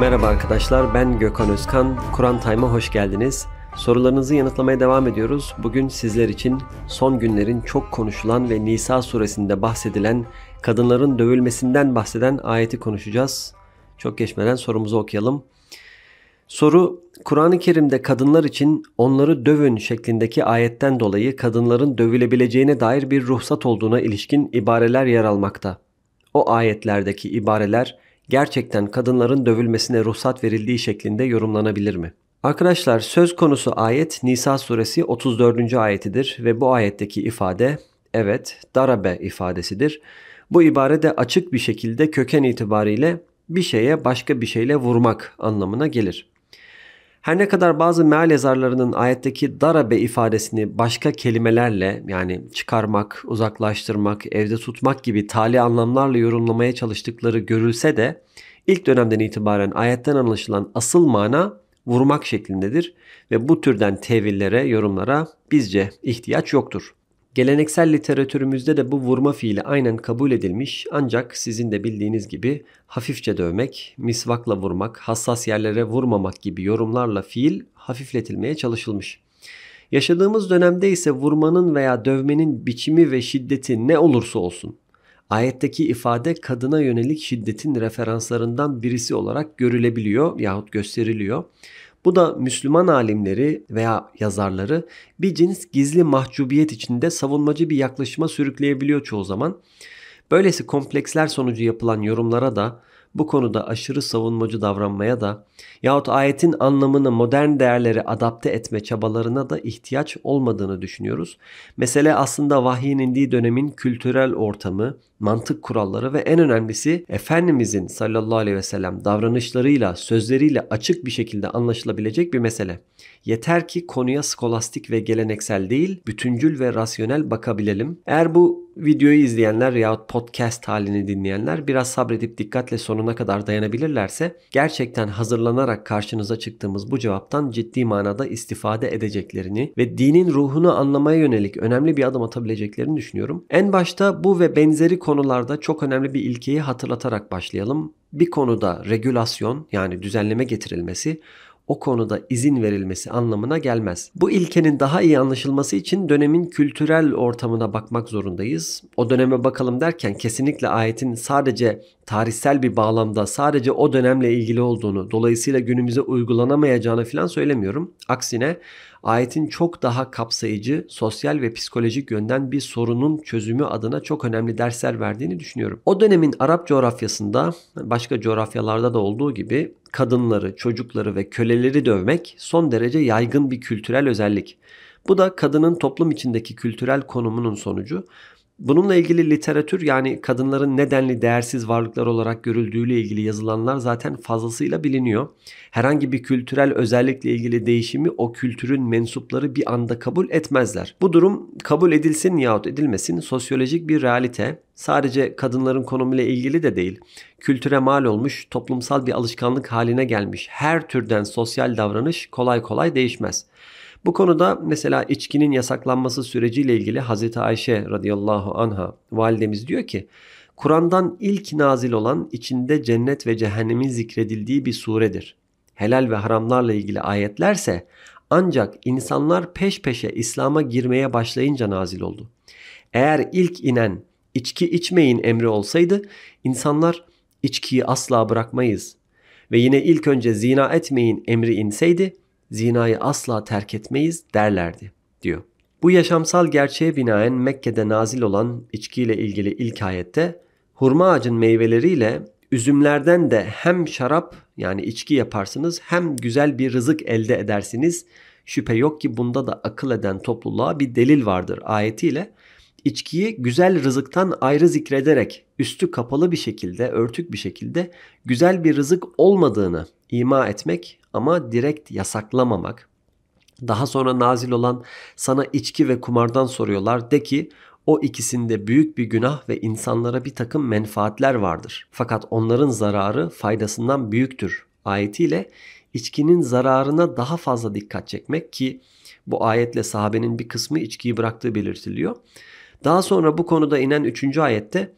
Merhaba arkadaşlar ben Gökhan Özkan. Kur'an Time'a hoş geldiniz. Sorularınızı yanıtlamaya devam ediyoruz. Bugün sizler için son günlerin çok konuşulan ve Nisa suresinde bahsedilen kadınların dövülmesinden bahseden ayeti konuşacağız. Çok geçmeden sorumuzu okuyalım. Soru Kur'an-ı Kerim'de kadınlar için onları dövün şeklindeki ayetten dolayı kadınların dövülebileceğine dair bir ruhsat olduğuna ilişkin ibareler yer almakta. O ayetlerdeki ibareler gerçekten kadınların dövülmesine ruhsat verildiği şeklinde yorumlanabilir mi? Arkadaşlar söz konusu ayet Nisa suresi 34. ayetidir ve bu ayetteki ifade evet darabe ifadesidir. Bu ibare de açık bir şekilde köken itibariyle bir şeye başka bir şeyle vurmak anlamına gelir. Her ne kadar bazı meal yazarlarının ayetteki darabe ifadesini başka kelimelerle yani çıkarmak, uzaklaştırmak, evde tutmak gibi tali anlamlarla yorumlamaya çalıştıkları görülse de ilk dönemden itibaren ayetten anlaşılan asıl mana vurmak şeklindedir ve bu türden tevillere, yorumlara bizce ihtiyaç yoktur. Geleneksel literatürümüzde de bu vurma fiili aynen kabul edilmiş ancak sizin de bildiğiniz gibi hafifçe dövmek, misvakla vurmak, hassas yerlere vurmamak gibi yorumlarla fiil hafifletilmeye çalışılmış. Yaşadığımız dönemde ise vurmanın veya dövmenin biçimi ve şiddeti ne olursa olsun ayetteki ifade kadına yönelik şiddetin referanslarından birisi olarak görülebiliyor yahut gösteriliyor. Bu da Müslüman alimleri veya yazarları bir cins gizli mahcubiyet içinde savunmacı bir yaklaşıma sürükleyebiliyor çoğu zaman. Böylesi kompleksler sonucu yapılan yorumlara da bu konuda aşırı savunmacı davranmaya da yahut ayetin anlamını modern değerlere adapte etme çabalarına da ihtiyaç olmadığını düşünüyoruz. Mesele aslında vahyin indiği dönemin kültürel ortamı, mantık kuralları ve en önemlisi Efendimizin sallallahu aleyhi ve sellem davranışlarıyla, sözleriyle açık bir şekilde anlaşılabilecek bir mesele. Yeter ki konuya skolastik ve geleneksel değil, bütüncül ve rasyonel bakabilelim. Eğer bu videoyu izleyenler yahut podcast halini dinleyenler biraz sabredip dikkatle sonuna kadar dayanabilirlerse gerçekten hazırlanarak karşınıza çıktığımız bu cevaptan ciddi manada istifade edeceklerini ve dinin ruhunu anlamaya yönelik önemli bir adım atabileceklerini düşünüyorum. En başta bu ve benzeri konularda çok önemli bir ilkeyi hatırlatarak başlayalım. Bir konuda regülasyon yani düzenleme getirilmesi o konuda izin verilmesi anlamına gelmez. Bu ilkenin daha iyi anlaşılması için dönemin kültürel ortamına bakmak zorundayız. O döneme bakalım derken kesinlikle ayetin sadece tarihsel bir bağlamda sadece o dönemle ilgili olduğunu, dolayısıyla günümüze uygulanamayacağını falan söylemiyorum. Aksine ayetin çok daha kapsayıcı, sosyal ve psikolojik yönden bir sorunun çözümü adına çok önemli dersler verdiğini düşünüyorum. O dönemin Arap coğrafyasında başka coğrafyalarda da olduğu gibi kadınları, çocukları ve köleleri dövmek son derece yaygın bir kültürel özellik. Bu da kadının toplum içindeki kültürel konumunun sonucu. Bununla ilgili literatür yani kadınların nedenli değersiz varlıklar olarak görüldüğüyle ilgili yazılanlar zaten fazlasıyla biliniyor. Herhangi bir kültürel özellikle ilgili değişimi o kültürün mensupları bir anda kabul etmezler. Bu durum kabul edilsin yahut edilmesin sosyolojik bir realite. Sadece kadınların konumuyla ilgili de değil. Kültüre mal olmuş, toplumsal bir alışkanlık haline gelmiş her türden sosyal davranış kolay kolay değişmez. Bu konuda mesela içkinin yasaklanması süreciyle ilgili Hazreti Ayşe radıyallahu anha validemiz diyor ki Kur'an'dan ilk nazil olan içinde cennet ve cehennemin zikredildiği bir suredir. Helal ve haramlarla ilgili ayetlerse ancak insanlar peş peşe İslam'a girmeye başlayınca nazil oldu. Eğer ilk inen içki içmeyin emri olsaydı insanlar içkiyi asla bırakmayız ve yine ilk önce zina etmeyin emri inseydi zinayı asla terk etmeyiz derlerdi diyor. Bu yaşamsal gerçeğe binaen Mekke'de nazil olan içkiyle ilgili ilk ayette hurma ağacın meyveleriyle üzümlerden de hem şarap yani içki yaparsınız hem güzel bir rızık elde edersiniz. Şüphe yok ki bunda da akıl eden topluluğa bir delil vardır ayetiyle içkiyi güzel rızıktan ayrı zikrederek üstü kapalı bir şekilde, örtük bir şekilde güzel bir rızık olmadığını ima etmek ama direkt yasaklamamak. Daha sonra nazil olan sana içki ve kumardan soruyorlar de ki o ikisinde büyük bir günah ve insanlara bir takım menfaatler vardır. Fakat onların zararı faydasından büyüktür. Ayetiyle içkinin zararına daha fazla dikkat çekmek ki bu ayetle sahabenin bir kısmı içkiyi bıraktığı belirtiliyor. Daha sonra bu konuda inen 3. ayette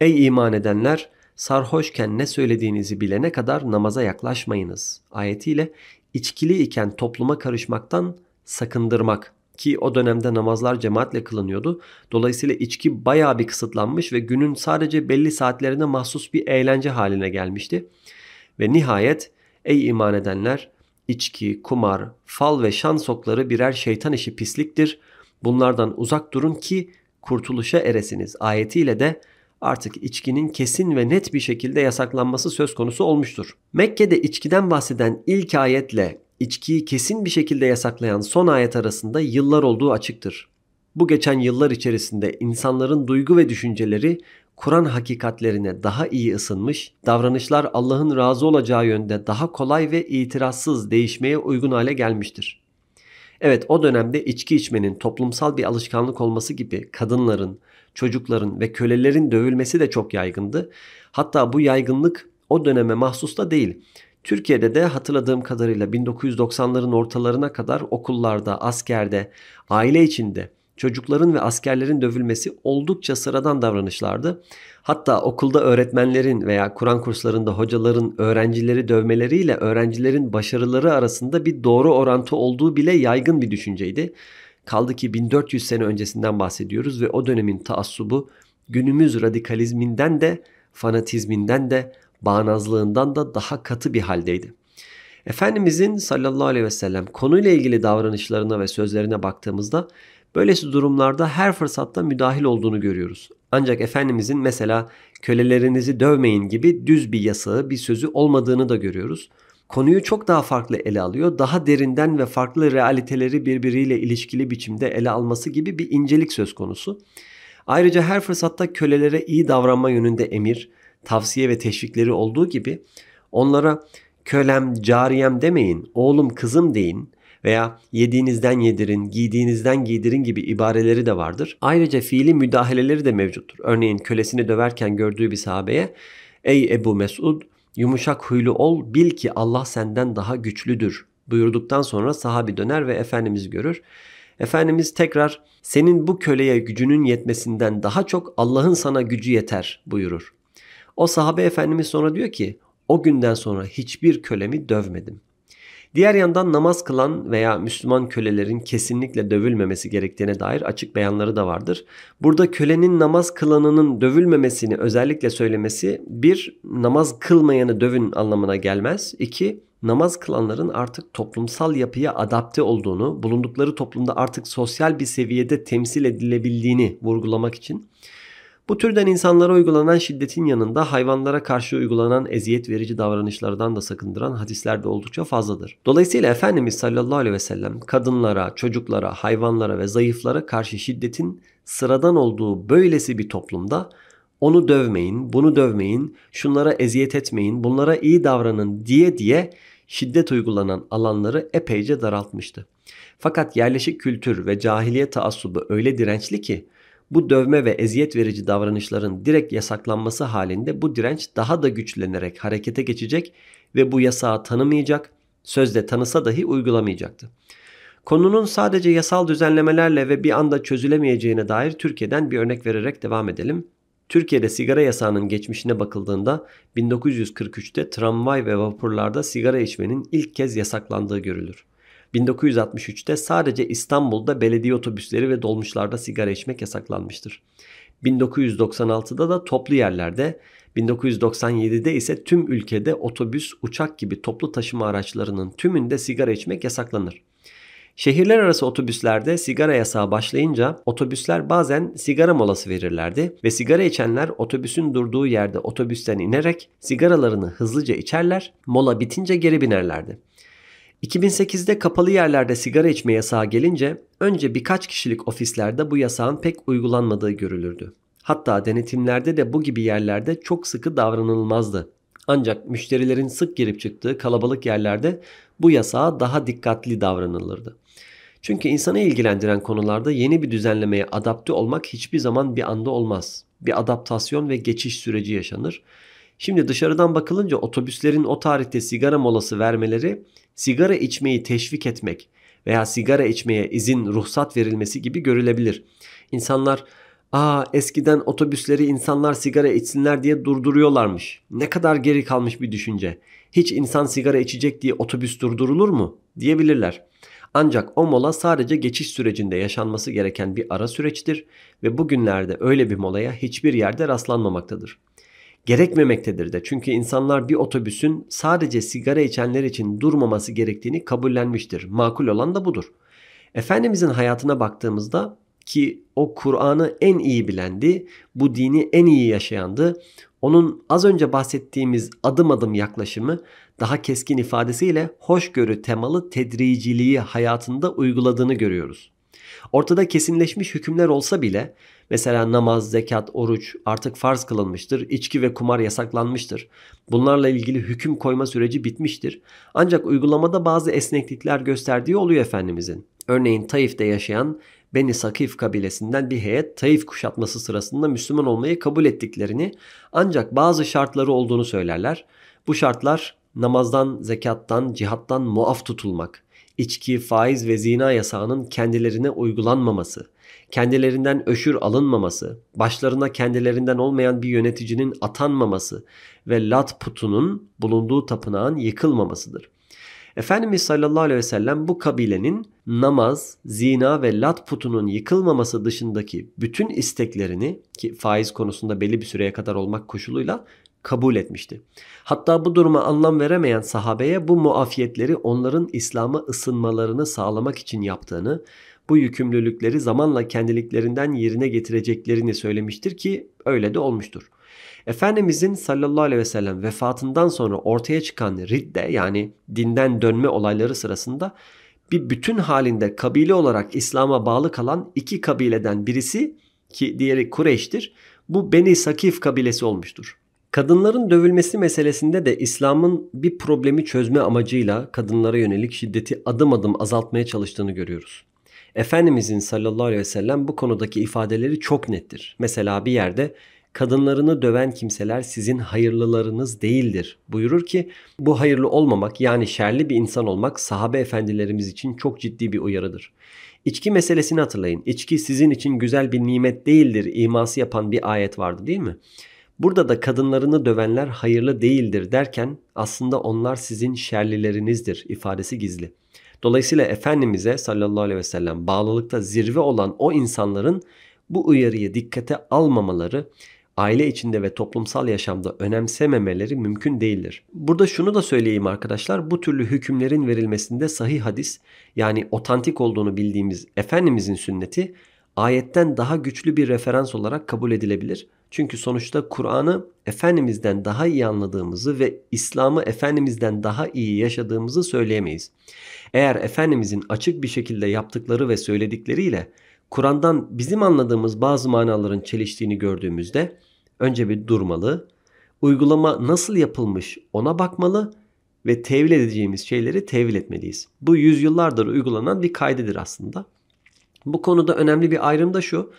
Ey iman edenler sarhoşken ne söylediğinizi bilene kadar namaza yaklaşmayınız ayetiyle içkili iken topluma karışmaktan sakındırmak ki o dönemde namazlar cemaatle kılınıyordu. Dolayısıyla içki bayağı bir kısıtlanmış ve günün sadece belli saatlerine mahsus bir eğlence haline gelmişti. Ve nihayet ey iman edenler içki, kumar, fal ve şan sokları birer şeytan işi pisliktir. Bunlardan uzak durun ki kurtuluşa eresiniz ayetiyle de artık içkinin kesin ve net bir şekilde yasaklanması söz konusu olmuştur. Mekke'de içkiden bahseden ilk ayetle içkiyi kesin bir şekilde yasaklayan son ayet arasında yıllar olduğu açıktır. Bu geçen yıllar içerisinde insanların duygu ve düşünceleri Kur'an hakikatlerine daha iyi ısınmış, davranışlar Allah'ın razı olacağı yönde daha kolay ve itirazsız değişmeye uygun hale gelmiştir. Evet o dönemde içki içmenin toplumsal bir alışkanlık olması gibi kadınların, çocukların ve kölelerin dövülmesi de çok yaygındı. Hatta bu yaygınlık o döneme mahsus da değil. Türkiye'de de hatırladığım kadarıyla 1990'ların ortalarına kadar okullarda, askerde, aile içinde çocukların ve askerlerin dövülmesi oldukça sıradan davranışlardı. Hatta okulda öğretmenlerin veya Kur'an kurslarında hocaların öğrencileri dövmeleriyle öğrencilerin başarıları arasında bir doğru orantı olduğu bile yaygın bir düşünceydi. Kaldı ki 1400 sene öncesinden bahsediyoruz ve o dönemin taassubu günümüz radikalizminden de fanatizminden de bağnazlığından da daha katı bir haldeydi. Efendimizin sallallahu aleyhi ve sellem konuyla ilgili davranışlarına ve sözlerine baktığımızda böylesi durumlarda her fırsatta müdahil olduğunu görüyoruz. Ancak Efendimizin mesela kölelerinizi dövmeyin gibi düz bir yasağı, bir sözü olmadığını da görüyoruz. Konuyu çok daha farklı ele alıyor. Daha derinden ve farklı realiteleri birbiriyle ilişkili biçimde ele alması gibi bir incelik söz konusu. Ayrıca her fırsatta kölelere iyi davranma yönünde emir, tavsiye ve teşvikleri olduğu gibi onlara kölem, cariyem demeyin, oğlum, kızım deyin veya yediğinizden yedirin, giydiğinizden giydirin gibi ibareleri de vardır. Ayrıca fiili müdahaleleri de mevcuttur. Örneğin kölesini döverken gördüğü bir sahabeye Ey Ebu Mesud yumuşak huylu ol bil ki Allah senden daha güçlüdür buyurduktan sonra sahabi döner ve Efendimiz görür. Efendimiz tekrar senin bu köleye gücünün yetmesinden daha çok Allah'ın sana gücü yeter buyurur. O sahabe efendimiz sonra diyor ki o günden sonra hiçbir kölemi dövmedim. Diğer yandan namaz kılan veya Müslüman kölelerin kesinlikle dövülmemesi gerektiğine dair açık beyanları da vardır. Burada kölenin namaz kılanının dövülmemesini özellikle söylemesi bir namaz kılmayanı dövün anlamına gelmez. İki namaz kılanların artık toplumsal yapıya adapte olduğunu, bulundukları toplumda artık sosyal bir seviyede temsil edilebildiğini vurgulamak için bu türden insanlara uygulanan şiddetin yanında hayvanlara karşı uygulanan eziyet verici davranışlardan da sakındıran hadisler de oldukça fazladır. Dolayısıyla Efendimiz sallallahu aleyhi ve sellem kadınlara, çocuklara, hayvanlara ve zayıflara karşı şiddetin sıradan olduğu böylesi bir toplumda onu dövmeyin, bunu dövmeyin, şunlara eziyet etmeyin, bunlara iyi davranın diye diye şiddet uygulanan alanları epeyce daraltmıştı. Fakat yerleşik kültür ve cahiliye taassubu öyle dirençli ki bu dövme ve eziyet verici davranışların direkt yasaklanması halinde bu direnç daha da güçlenerek harekete geçecek ve bu yasağı tanımayacak, sözde tanısa dahi uygulamayacaktı. Konunun sadece yasal düzenlemelerle ve bir anda çözülemeyeceğine dair Türkiye'den bir örnek vererek devam edelim. Türkiye'de sigara yasağının geçmişine bakıldığında 1943'te tramvay ve vapurlarda sigara içmenin ilk kez yasaklandığı görülür. 1963'te sadece İstanbul'da belediye otobüsleri ve dolmuşlarda sigara içmek yasaklanmıştır. 1996'da da toplu yerlerde, 1997'de ise tüm ülkede otobüs, uçak gibi toplu taşıma araçlarının tümünde sigara içmek yasaklanır. Şehirler arası otobüslerde sigara yasağı başlayınca otobüsler bazen sigara molası verirlerdi ve sigara içenler otobüsün durduğu yerde otobüsten inerek sigaralarını hızlıca içerler, mola bitince geri binerlerdi. 2008'de kapalı yerlerde sigara içme yasağı gelince önce birkaç kişilik ofislerde bu yasağın pek uygulanmadığı görülürdü. Hatta denetimlerde de bu gibi yerlerde çok sıkı davranılmazdı. Ancak müşterilerin sık girip çıktığı kalabalık yerlerde bu yasağa daha dikkatli davranılırdı. Çünkü insanı ilgilendiren konularda yeni bir düzenlemeye adapte olmak hiçbir zaman bir anda olmaz. Bir adaptasyon ve geçiş süreci yaşanır. Şimdi dışarıdan bakılınca otobüslerin o tarihte sigara molası vermeleri sigara içmeyi teşvik etmek veya sigara içmeye izin ruhsat verilmesi gibi görülebilir. İnsanlar Aa eskiden otobüsleri insanlar sigara içsinler diye durduruyorlarmış. Ne kadar geri kalmış bir düşünce. Hiç insan sigara içecek diye otobüs durdurulur mu? diyebilirler. Ancak o mola sadece geçiş sürecinde yaşanması gereken bir ara süreçtir ve bugünlerde öyle bir molaya hiçbir yerde rastlanmamaktadır. Gerekmemektedir de çünkü insanlar bir otobüsün sadece sigara içenler için durmaması gerektiğini kabullenmiştir. Makul olan da budur. Efendimizin hayatına baktığımızda ki o Kur'an'ı en iyi bilendi, bu dini en iyi yaşayandı. Onun az önce bahsettiğimiz adım adım yaklaşımı daha keskin ifadesiyle hoşgörü temalı tedriciliği hayatında uyguladığını görüyoruz. Ortada kesinleşmiş hükümler olsa bile mesela namaz, zekat, oruç artık farz kılınmıştır, içki ve kumar yasaklanmıştır. Bunlarla ilgili hüküm koyma süreci bitmiştir. Ancak uygulamada bazı esneklikler gösterdiği oluyor Efendimizin. Örneğin Taif'te yaşayan Beni Sakif kabilesinden bir heyet Taif kuşatması sırasında Müslüman olmayı kabul ettiklerini ancak bazı şartları olduğunu söylerler. Bu şartlar namazdan, zekattan, cihattan muaf tutulmak, içki, faiz ve zina yasağının kendilerine uygulanmaması, kendilerinden öşür alınmaması, başlarına kendilerinden olmayan bir yöneticinin atanmaması ve Lat putunun bulunduğu tapınağın yıkılmamasıdır. Efendimiz sallallahu aleyhi ve sellem bu kabilenin namaz, zina ve lat putunun yıkılmaması dışındaki bütün isteklerini ki faiz konusunda belli bir süreye kadar olmak koşuluyla kabul etmişti. Hatta bu duruma anlam veremeyen sahabeye bu muafiyetleri onların İslam'a ısınmalarını sağlamak için yaptığını, bu yükümlülükleri zamanla kendiliklerinden yerine getireceklerini söylemiştir ki öyle de olmuştur. Efendimizin sallallahu aleyhi ve sellem vefatından sonra ortaya çıkan ridde yani dinden dönme olayları sırasında bir bütün halinde kabile olarak İslam'a bağlı kalan iki kabileden birisi ki diğeri Kureyş'tir. Bu Beni Sakif kabilesi olmuştur. Kadınların dövülmesi meselesinde de İslam'ın bir problemi çözme amacıyla kadınlara yönelik şiddeti adım adım azaltmaya çalıştığını görüyoruz. Efendimizin sallallahu aleyhi ve sellem bu konudaki ifadeleri çok nettir. Mesela bir yerde kadınlarını döven kimseler sizin hayırlılarınız değildir buyurur ki bu hayırlı olmamak yani şerli bir insan olmak sahabe efendilerimiz için çok ciddi bir uyarıdır. İçki meselesini hatırlayın. İçki sizin için güzel bir nimet değildir iması yapan bir ayet vardı değil mi? Burada da kadınlarını dövenler hayırlı değildir derken aslında onlar sizin şerlilerinizdir ifadesi gizli. Dolayısıyla Efendimiz'e sallallahu aleyhi ve sellem bağlılıkta zirve olan o insanların bu uyarıyı dikkate almamaları aile içinde ve toplumsal yaşamda önemsememeleri mümkün değildir. Burada şunu da söyleyeyim arkadaşlar. Bu türlü hükümlerin verilmesinde sahih hadis yani otantik olduğunu bildiğimiz Efendimizin sünneti ayetten daha güçlü bir referans olarak kabul edilebilir. Çünkü sonuçta Kur'an'ı Efendimiz'den daha iyi anladığımızı ve İslam'ı Efendimiz'den daha iyi yaşadığımızı söyleyemeyiz. Eğer Efendimizin açık bir şekilde yaptıkları ve söyledikleriyle Kur'an'dan bizim anladığımız bazı manaların çeliştiğini gördüğümüzde önce bir durmalı, uygulama nasıl yapılmış ona bakmalı ve tevil edeceğimiz şeyleri tevil etmeliyiz. Bu yüzyıllardır uygulanan bir kaydedir aslında. Bu konuda önemli bir ayrım da şu.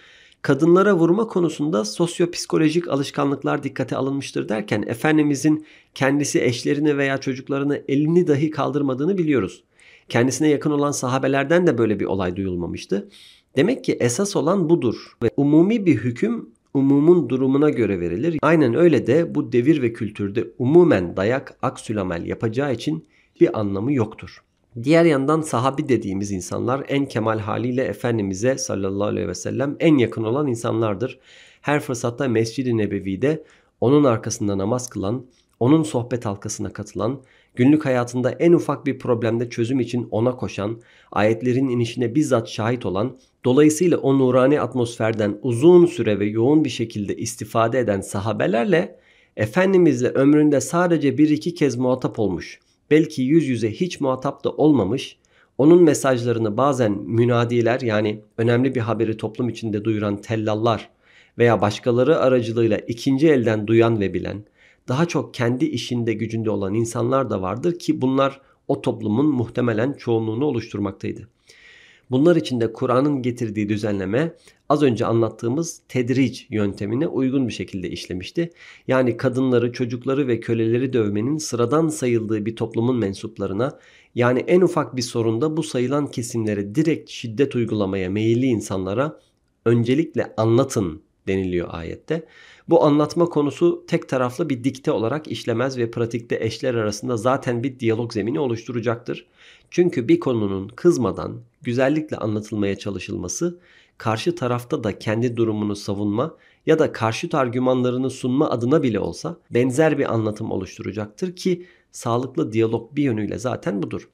Kadınlara vurma konusunda sosyopsikolojik alışkanlıklar dikkate alınmıştır derken Efendimizin kendisi eşlerini veya çocuklarını elini dahi kaldırmadığını biliyoruz. Kendisine yakın olan sahabelerden de böyle bir olay duyulmamıştı. Demek ki esas olan budur ve umumi bir hüküm umumun durumuna göre verilir. Aynen öyle de bu devir ve kültürde umumen dayak aksülamel yapacağı için bir anlamı yoktur. Diğer yandan sahabi dediğimiz insanlar en kemal haliyle Efendimiz'e sallallahu aleyhi ve sellem en yakın olan insanlardır. Her fırsatta Mescid-i Nebevi'de onun arkasında namaz kılan, onun sohbet halkasına katılan, günlük hayatında en ufak bir problemde çözüm için ona koşan, ayetlerin inişine bizzat şahit olan, dolayısıyla o nurani atmosferden uzun süre ve yoğun bir şekilde istifade eden sahabelerle Efendimizle ömründe sadece bir iki kez muhatap olmuş, belki yüz yüze hiç muhatap da olmamış, onun mesajlarını bazen münadiler yani önemli bir haberi toplum içinde duyuran tellallar veya başkaları aracılığıyla ikinci elden duyan ve bilen, daha çok kendi işinde gücünde olan insanlar da vardır ki bunlar o toplumun muhtemelen çoğunluğunu oluşturmaktaydı. Bunlar için de Kur'an'ın getirdiği düzenleme az önce anlattığımız tedric yöntemine uygun bir şekilde işlemişti. Yani kadınları, çocukları ve köleleri dövmenin sıradan sayıldığı bir toplumun mensuplarına yani en ufak bir sorunda bu sayılan kesimlere direkt şiddet uygulamaya meyilli insanlara öncelikle anlatın deniliyor ayette. Bu anlatma konusu tek taraflı bir dikte olarak işlemez ve pratikte eşler arasında zaten bir diyalog zemini oluşturacaktır. Çünkü bir konunun kızmadan güzellikle anlatılmaya çalışılması karşı tarafta da kendi durumunu savunma ya da karşıt argümanlarını sunma adına bile olsa benzer bir anlatım oluşturacaktır ki sağlıklı diyalog bir yönüyle zaten budur.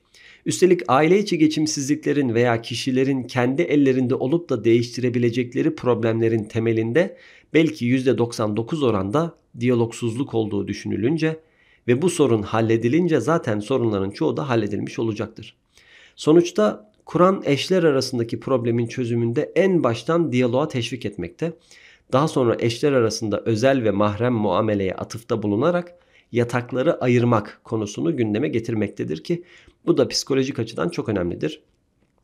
Üstelik aile içi geçimsizliklerin veya kişilerin kendi ellerinde olup da değiştirebilecekleri problemlerin temelinde belki %99 oranda diyalogsuzluk olduğu düşünülünce ve bu sorun halledilince zaten sorunların çoğu da halledilmiş olacaktır. Sonuçta Kur'an eşler arasındaki problemin çözümünde en baştan diyaloğa teşvik etmekte. Daha sonra eşler arasında özel ve mahrem muameleye atıfta bulunarak yatakları ayırmak konusunu gündeme getirmektedir ki bu da psikolojik açıdan çok önemlidir.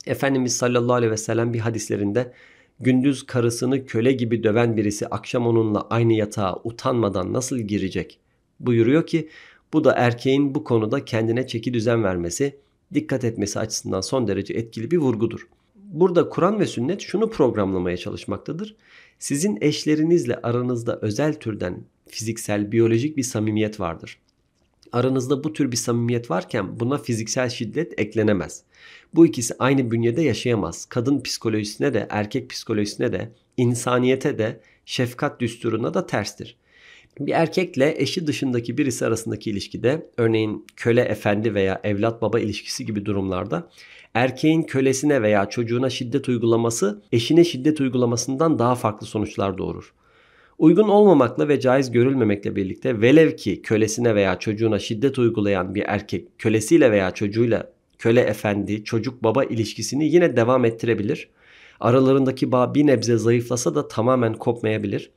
Efendimiz sallallahu aleyhi ve sellem bir hadislerinde gündüz karısını köle gibi döven birisi akşam onunla aynı yatağa utanmadan nasıl girecek buyuruyor ki bu da erkeğin bu konuda kendine çeki düzen vermesi, dikkat etmesi açısından son derece etkili bir vurgudur. Burada Kur'an ve sünnet şunu programlamaya çalışmaktadır. Sizin eşlerinizle aranızda özel türden fiziksel, biyolojik bir samimiyet vardır. Aranızda bu tür bir samimiyet varken buna fiziksel şiddet eklenemez. Bu ikisi aynı bünyede yaşayamaz. Kadın psikolojisine de, erkek psikolojisine de, insaniyete de, şefkat düsturuna da terstir. Bir erkekle eşi dışındaki birisi arasındaki ilişkide, örneğin köle efendi veya evlat baba ilişkisi gibi durumlarda erkeğin kölesine veya çocuğuna şiddet uygulaması eşine şiddet uygulamasından daha farklı sonuçlar doğurur. Uygun olmamakla ve caiz görülmemekle birlikte velev ki kölesine veya çocuğuna şiddet uygulayan bir erkek kölesiyle veya çocuğuyla köle efendi çocuk baba ilişkisini yine devam ettirebilir. Aralarındaki bağ bir nebze zayıflasa da tamamen kopmayabilir.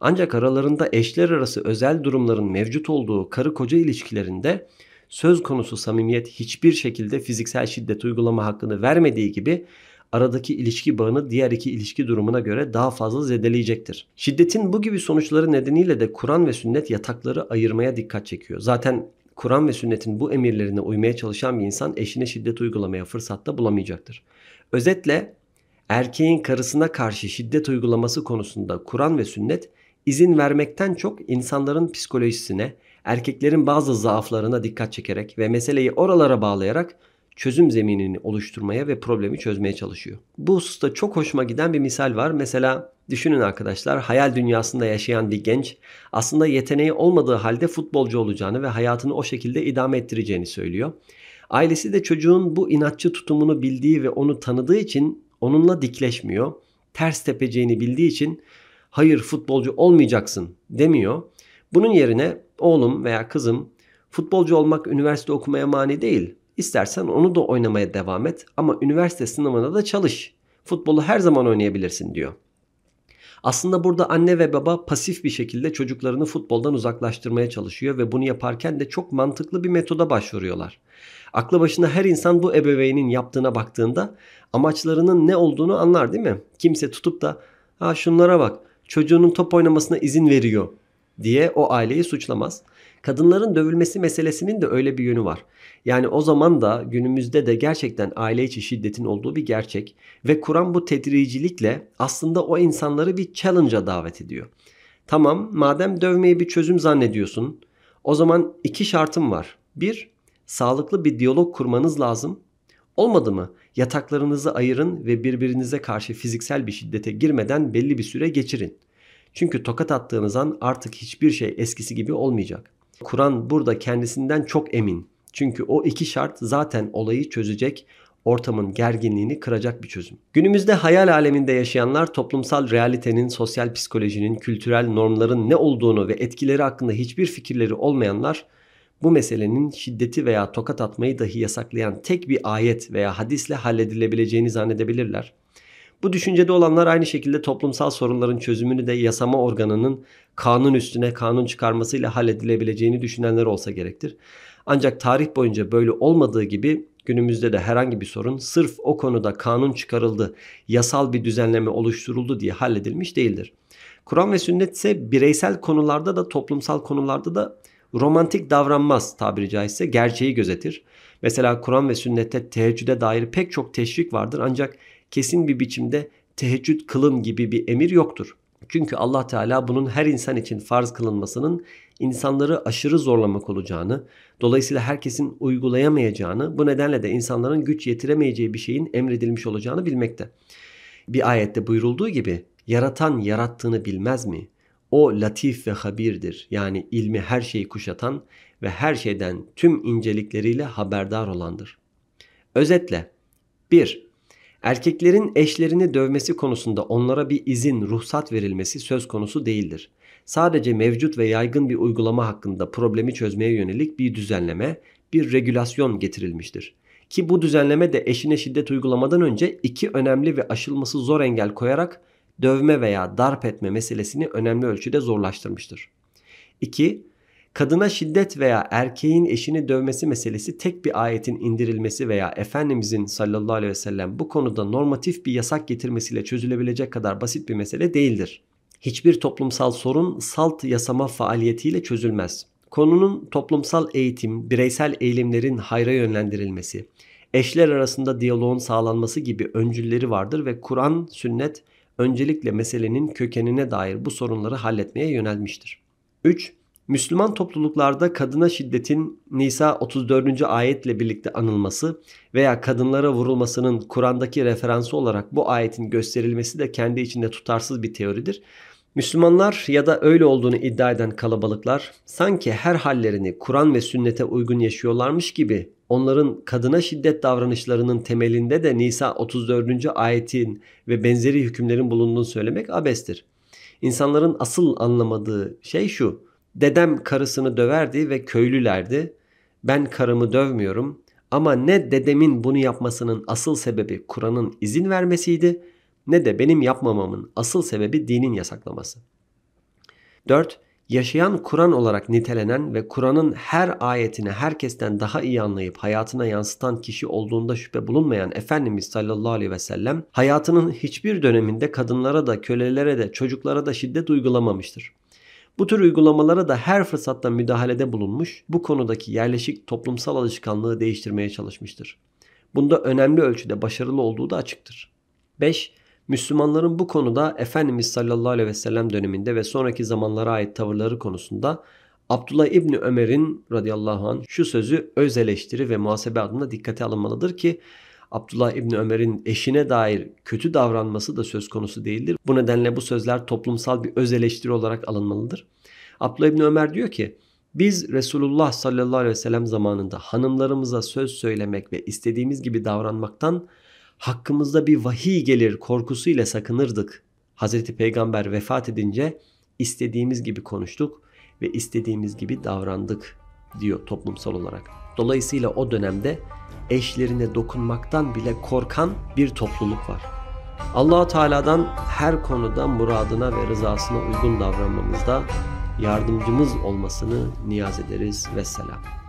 Ancak aralarında eşler arası özel durumların mevcut olduğu karı koca ilişkilerinde söz konusu samimiyet hiçbir şekilde fiziksel şiddet uygulama hakkını vermediği gibi aradaki ilişki bağını diğer iki ilişki durumuna göre daha fazla zedeleyecektir. Şiddetin bu gibi sonuçları nedeniyle de Kur'an ve sünnet yatakları ayırmaya dikkat çekiyor. Zaten Kur'an ve sünnetin bu emirlerine uymaya çalışan bir insan eşine şiddet uygulamaya fırsat da bulamayacaktır. Özetle erkeğin karısına karşı şiddet uygulaması konusunda Kur'an ve sünnet izin vermekten çok insanların psikolojisine, erkeklerin bazı zaaflarına dikkat çekerek ve meseleyi oralara bağlayarak çözüm zeminini oluşturmaya ve problemi çözmeye çalışıyor. Bu hususta çok hoşuma giden bir misal var. Mesela düşünün arkadaşlar hayal dünyasında yaşayan bir genç aslında yeteneği olmadığı halde futbolcu olacağını ve hayatını o şekilde idame ettireceğini söylüyor. Ailesi de çocuğun bu inatçı tutumunu bildiği ve onu tanıdığı için onunla dikleşmiyor. Ters tepeceğini bildiği için hayır futbolcu olmayacaksın demiyor. Bunun yerine oğlum veya kızım futbolcu olmak üniversite okumaya mani değil. İstersen onu da oynamaya devam et ama üniversite sınavına da çalış. Futbolu her zaman oynayabilirsin diyor. Aslında burada anne ve baba pasif bir şekilde çocuklarını futboldan uzaklaştırmaya çalışıyor ve bunu yaparken de çok mantıklı bir metoda başvuruyorlar. Aklı başına her insan bu ebeveynin yaptığına baktığında amaçlarının ne olduğunu anlar değil mi? Kimse tutup da ha şunlara bak çocuğunun top oynamasına izin veriyor diye o aileyi suçlamaz. Kadınların dövülmesi meselesinin de öyle bir yönü var. Yani o zaman da günümüzde de gerçekten aile içi şiddetin olduğu bir gerçek ve Kur'an bu tedricilikle aslında o insanları bir challenge'a davet ediyor. Tamam madem dövmeyi bir çözüm zannediyorsun o zaman iki şartım var. Bir, sağlıklı bir diyalog kurmanız lazım. Olmadı mı? Yataklarınızı ayırın ve birbirinize karşı fiziksel bir şiddete girmeden belli bir süre geçirin. Çünkü tokat attığınız an artık hiçbir şey eskisi gibi olmayacak. Kur'an burada kendisinden çok emin. Çünkü o iki şart zaten olayı çözecek, ortamın gerginliğini kıracak bir çözüm. Günümüzde hayal aleminde yaşayanlar toplumsal realitenin, sosyal psikolojinin, kültürel normların ne olduğunu ve etkileri hakkında hiçbir fikirleri olmayanlar bu meselenin şiddeti veya tokat atmayı dahi yasaklayan tek bir ayet veya hadisle halledilebileceğini zannedebilirler. Bu düşüncede olanlar aynı şekilde toplumsal sorunların çözümünü de yasama organının kanun üstüne kanun çıkarmasıyla halledilebileceğini düşünenler olsa gerektir. Ancak tarih boyunca böyle olmadığı gibi günümüzde de herhangi bir sorun sırf o konuda kanun çıkarıldı, yasal bir düzenleme oluşturuldu diye halledilmiş değildir. Kur'an ve sünnet ise bireysel konularda da toplumsal konularda da romantik davranmaz tabiri caizse gerçeği gözetir. Mesela Kur'an ve sünnette teheccüde dair pek çok teşvik vardır ancak kesin bir biçimde teheccüd kılın gibi bir emir yoktur. Çünkü Allah Teala bunun her insan için farz kılınmasının insanları aşırı zorlamak olacağını, dolayısıyla herkesin uygulayamayacağını, bu nedenle de insanların güç yetiremeyeceği bir şeyin emredilmiş olacağını bilmekte. Bir ayette buyurulduğu gibi yaratan yarattığını bilmez mi? O latif ve habirdir. Yani ilmi her şeyi kuşatan ve her şeyden tüm incelikleriyle haberdar olandır. Özetle 1. Erkeklerin eşlerini dövmesi konusunda onlara bir izin, ruhsat verilmesi söz konusu değildir. Sadece mevcut ve yaygın bir uygulama hakkında problemi çözmeye yönelik bir düzenleme, bir regülasyon getirilmiştir. Ki bu düzenleme de eşine şiddet uygulamadan önce iki önemli ve aşılması zor engel koyarak dövme veya darp etme meselesini önemli ölçüde zorlaştırmıştır. 2. Kadına şiddet veya erkeğin eşini dövmesi meselesi tek bir ayetin indirilmesi veya Efendimizin sallallahu aleyhi ve sellem bu konuda normatif bir yasak getirmesiyle çözülebilecek kadar basit bir mesele değildir. Hiçbir toplumsal sorun salt yasama faaliyetiyle çözülmez. Konunun toplumsal eğitim, bireysel eğilimlerin hayra yönlendirilmesi, eşler arasında diyaloğun sağlanması gibi öncülleri vardır ve Kur'an, sünnet öncelikle meselenin kökenine dair bu sorunları halletmeye yönelmiştir. 3. Müslüman topluluklarda kadına şiddetin Nisa 34. ayetle birlikte anılması veya kadınlara vurulmasının Kur'an'daki referansı olarak bu ayetin gösterilmesi de kendi içinde tutarsız bir teoridir. Müslümanlar ya da öyle olduğunu iddia eden kalabalıklar sanki her hallerini Kur'an ve sünnete uygun yaşıyorlarmış gibi onların kadına şiddet davranışlarının temelinde de Nisa 34. ayetin ve benzeri hükümlerin bulunduğunu söylemek abestir. İnsanların asıl anlamadığı şey şu. Dedem karısını döverdi ve köylülerdi. Ben karımı dövmüyorum ama ne dedemin bunu yapmasının asıl sebebi Kur'an'ın izin vermesiydi ne de benim yapmamamın asıl sebebi dinin yasaklaması. 4. Yaşayan Kur'an olarak nitelenen ve Kur'an'ın her ayetini herkesten daha iyi anlayıp hayatına yansıtan kişi olduğunda şüphe bulunmayan Efendimiz sallallahu aleyhi ve sellem hayatının hiçbir döneminde kadınlara da kölelere de çocuklara da şiddet uygulamamıştır. Bu tür uygulamalara da her fırsatta müdahalede bulunmuş, bu konudaki yerleşik toplumsal alışkanlığı değiştirmeye çalışmıştır. Bunda önemli ölçüde başarılı olduğu da açıktır. 5. Müslümanların bu konuda Efendimiz sallallahu aleyhi ve sellem döneminde ve sonraki zamanlara ait tavırları konusunda Abdullah İbni Ömer'in radıyallahu anh şu sözü öz eleştiri ve muhasebe adına dikkate alınmalıdır ki Abdullah İbni Ömer'in eşine dair kötü davranması da söz konusu değildir. Bu nedenle bu sözler toplumsal bir öz eleştiri olarak alınmalıdır. Abdullah İbni Ömer diyor ki biz Resulullah sallallahu aleyhi ve sellem zamanında hanımlarımıza söz söylemek ve istediğimiz gibi davranmaktan hakkımızda bir vahiy gelir korkusuyla sakınırdık. Hazreti Peygamber vefat edince istediğimiz gibi konuştuk ve istediğimiz gibi davrandık diyor toplumsal olarak. Dolayısıyla o dönemde eşlerine dokunmaktan bile korkan bir topluluk var. allah Teala'dan her konuda muradına ve rızasına uygun davranmamızda yardımcımız olmasını niyaz ederiz. Vesselam.